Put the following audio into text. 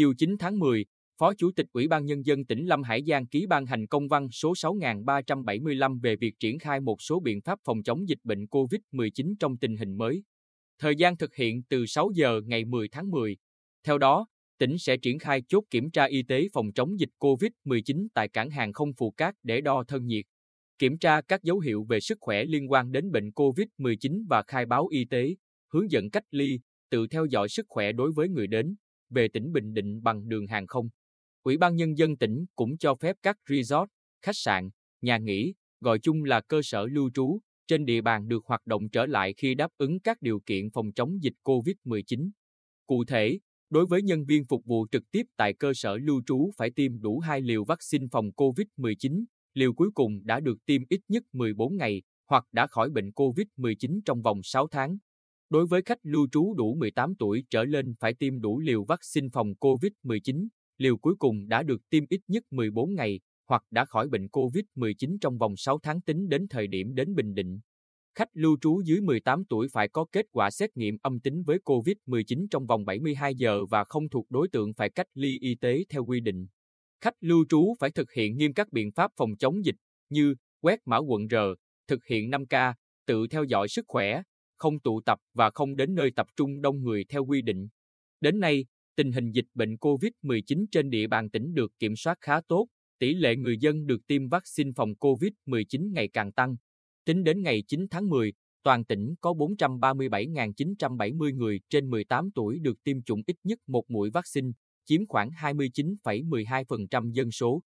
Chiều 9 tháng 10, Phó Chủ tịch Ủy ban Nhân dân tỉnh Lâm Hải Giang ký ban hành công văn số 6375 về việc triển khai một số biện pháp phòng chống dịch bệnh COVID-19 trong tình hình mới. Thời gian thực hiện từ 6 giờ ngày 10 tháng 10. Theo đó, tỉnh sẽ triển khai chốt kiểm tra y tế phòng chống dịch COVID-19 tại cảng hàng không Phù Cát để đo thân nhiệt, kiểm tra các dấu hiệu về sức khỏe liên quan đến bệnh COVID-19 và khai báo y tế, hướng dẫn cách ly, tự theo dõi sức khỏe đối với người đến về tỉnh Bình Định bằng đường hàng không. Ủy ban Nhân dân tỉnh cũng cho phép các resort, khách sạn, nhà nghỉ, gọi chung là cơ sở lưu trú, trên địa bàn được hoạt động trở lại khi đáp ứng các điều kiện phòng chống dịch COVID-19. Cụ thể, đối với nhân viên phục vụ trực tiếp tại cơ sở lưu trú phải tiêm đủ 2 liều vaccine phòng COVID-19, liều cuối cùng đã được tiêm ít nhất 14 ngày hoặc đã khỏi bệnh COVID-19 trong vòng 6 tháng. Đối với khách lưu trú đủ 18 tuổi trở lên phải tiêm đủ liều vaccine phòng COVID-19, liều cuối cùng đã được tiêm ít nhất 14 ngày hoặc đã khỏi bệnh COVID-19 trong vòng 6 tháng tính đến thời điểm đến Bình Định. Khách lưu trú dưới 18 tuổi phải có kết quả xét nghiệm âm tính với COVID-19 trong vòng 72 giờ và không thuộc đối tượng phải cách ly y tế theo quy định. Khách lưu trú phải thực hiện nghiêm các biện pháp phòng chống dịch như quét mã quận R, thực hiện 5K, tự theo dõi sức khỏe, không tụ tập và không đến nơi tập trung đông người theo quy định. Đến nay, tình hình dịch bệnh COVID-19 trên địa bàn tỉnh được kiểm soát khá tốt, tỷ lệ người dân được tiêm vaccine phòng COVID-19 ngày càng tăng. Tính đến ngày 9 tháng 10, toàn tỉnh có 437.970 người trên 18 tuổi được tiêm chủng ít nhất một mũi vaccine, chiếm khoảng 29,12% dân số.